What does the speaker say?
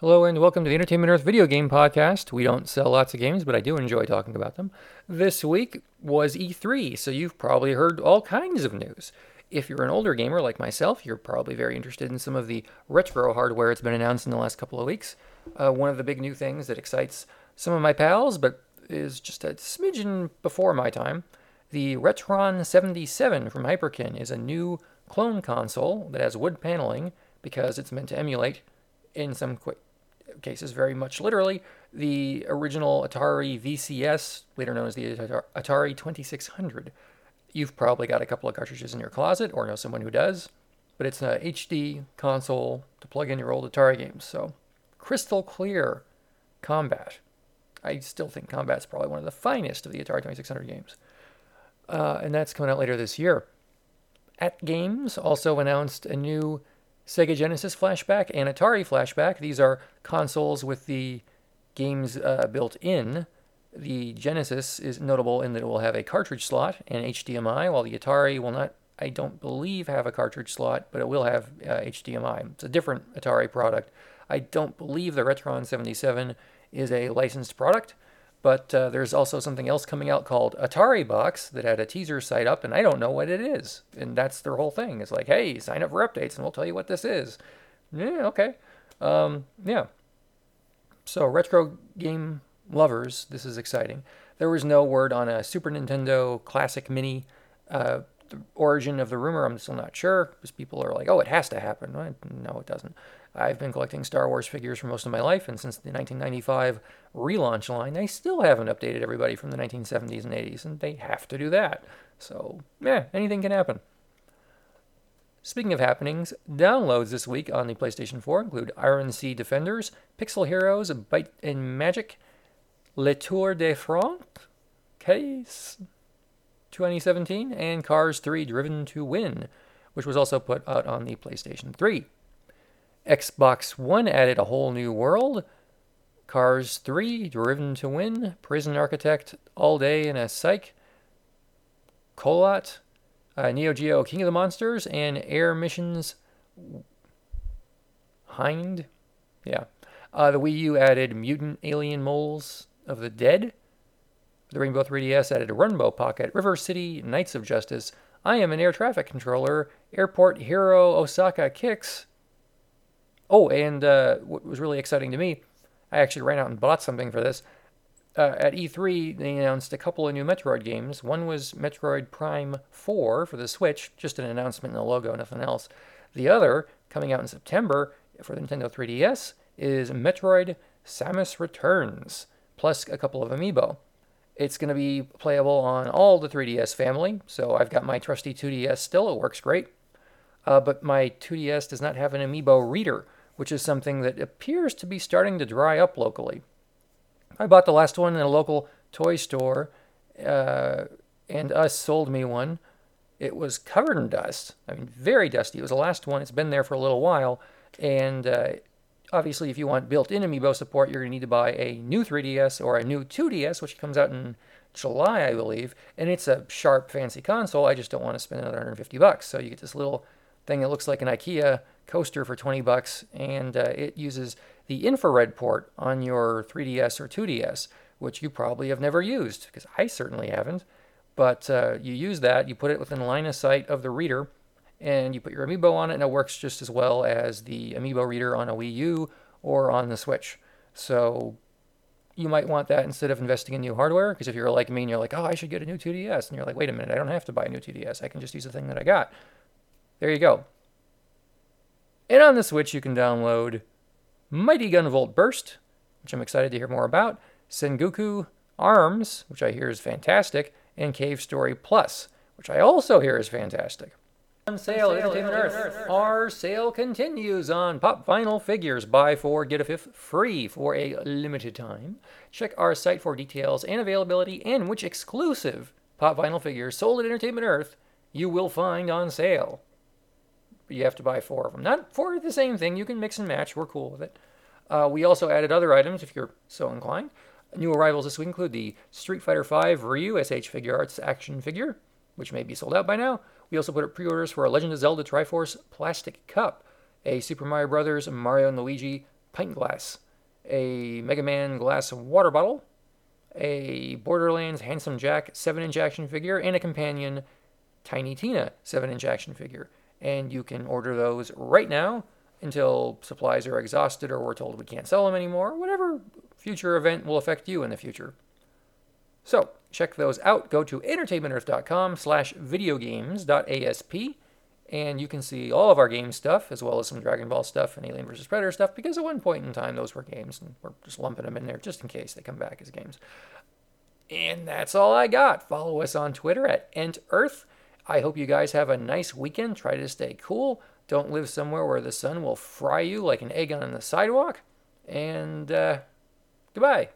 Hello and welcome to the Entertainment Earth Video Game Podcast. We don't sell lots of games, but I do enjoy talking about them. This week was E3, so you've probably heard all kinds of news. If you're an older gamer like myself, you're probably very interested in some of the retro hardware that's been announced in the last couple of weeks. Uh, one of the big new things that excites some of my pals, but is just a smidgen before my time, the Retron 77 from Hyperkin is a new clone console that has wood paneling because it's meant to emulate in some qu- cases very much literally the original Atari VCS, later known as the Atari 2600. You've probably got a couple of cartridges in your closet or know someone who does, but it's an HD console to plug in your old Atari games. So, crystal clear combat. I still think combat's probably one of the finest of the Atari 2600 games. Uh, and that's coming out later this year. AtGames also announced a new Sega Genesis flashback and Atari flashback. These are consoles with the games uh, built in. The Genesis is notable in that it will have a cartridge slot and HDMI, while the Atari will not, I don't believe, have a cartridge slot, but it will have uh, HDMI. It's a different Atari product. I don't believe the Retron 77 is a licensed product. But uh, there's also something else coming out called Ataribox that had a teaser site up, and I don't know what it is. And that's their whole thing. It's like, hey, sign up for updates, and we'll tell you what this is. Yeah, okay. Um, yeah. So, retro game lovers, this is exciting. There was no word on a Super Nintendo Classic Mini. Uh, the origin of the rumor, I'm still not sure, because people are like, oh, it has to happen. No, it doesn't. I've been collecting Star Wars figures for most of my life, and since the 1995 relaunch line, they still haven't updated everybody from the 1970s and 80s, and they have to do that. So, yeah, anything can happen. Speaking of happenings, downloads this week on the PlayStation 4 include Iron Sea Defenders, Pixel Heroes, Byte and Magic, Le Tour de France, Case 2017, and Cars 3 Driven to Win, which was also put out on the PlayStation 3. Xbox One added a whole new world. Cars 3, Driven to Win, Prison Architect, All Day in a Psych, Colot, uh, Neo Geo King of the Monsters, and Air Missions Hind. Yeah. Uh, the Wii U added Mutant Alien Moles of the Dead. The Rainbow 3DS added a Runbow Pocket, River City, Knights of Justice, I Am an Air Traffic Controller, Airport Hero Osaka Kicks, Oh, and uh, what was really exciting to me, I actually ran out and bought something for this. Uh, at E3, they announced a couple of new Metroid games. One was Metroid Prime 4 for the Switch, just an announcement and a logo, nothing else. The other, coming out in September for the Nintendo 3DS, is Metroid Samus Returns, plus a couple of amiibo. It's going to be playable on all the 3DS family, so I've got my trusty 2DS still, it works great. Uh, but my 2DS does not have an amiibo reader, which is something that appears to be starting to dry up locally. I bought the last one in a local toy store, uh, and Us sold me one. It was covered in dust. I mean, very dusty. It was the last one. It's been there for a little while, and uh, obviously, if you want built-in amiibo support, you're going to need to buy a new 3DS or a new 2DS, which comes out in July, I believe. And it's a sharp, fancy console. I just don't want to spend another 150 bucks. So you get this little thing that looks like an IKEA coaster for 20 bucks, and uh, it uses the infrared port on your 3DS or 2DS, which you probably have never used, because I certainly haven't. But uh, you use that, you put it within line of sight of the reader, and you put your Amiibo on it, and it works just as well as the Amiibo reader on a Wii U or on the Switch. So you might want that instead of investing in new hardware, because if you're like me and you're like, oh, I should get a new 2DS, and you're like, wait a minute, I don't have to buy a new 2DS, I can just use the thing that I got. There you go. And on the Switch, you can download Mighty Gunvolt Burst, which I'm excited to hear more about, Sengoku Arms, which I hear is fantastic, and Cave Story Plus, which I also hear is fantastic. On sale at Entertainment Earth. Earth. Our sale continues on Pop Vinyl Figures. Buy four, get a fifth free for a limited time. Check our site for details and availability and which exclusive Pop Vinyl figures sold at Entertainment Earth you will find on sale but you have to buy four of them. Not for the same thing. You can mix and match. We're cool with it. Uh, we also added other items if you're so inclined. New arrivals this week include the Street Fighter V Ryu SH Figuarts action figure, which may be sold out by now. We also put up pre-orders for a Legend of Zelda Triforce plastic cup, a Super Mario Bros., Mario and Luigi pint glass, a Mega Man glass water bottle, a Borderlands Handsome Jack 7 inch action figure, and a companion Tiny Tina 7 inch action figure. And you can order those right now until supplies are exhausted or we're told we can't sell them anymore. Whatever future event will affect you in the future. So check those out. Go to entertainmentearth.com slash videogames.asp and you can see all of our game stuff as well as some Dragon Ball stuff and Alien vs. Predator stuff because at one point in time those were games and we're just lumping them in there just in case they come back as games. And that's all I got. Follow us on Twitter at EntEarth. I hope you guys have a nice weekend. Try to stay cool. Don't live somewhere where the sun will fry you like an egg on the sidewalk. And uh, goodbye.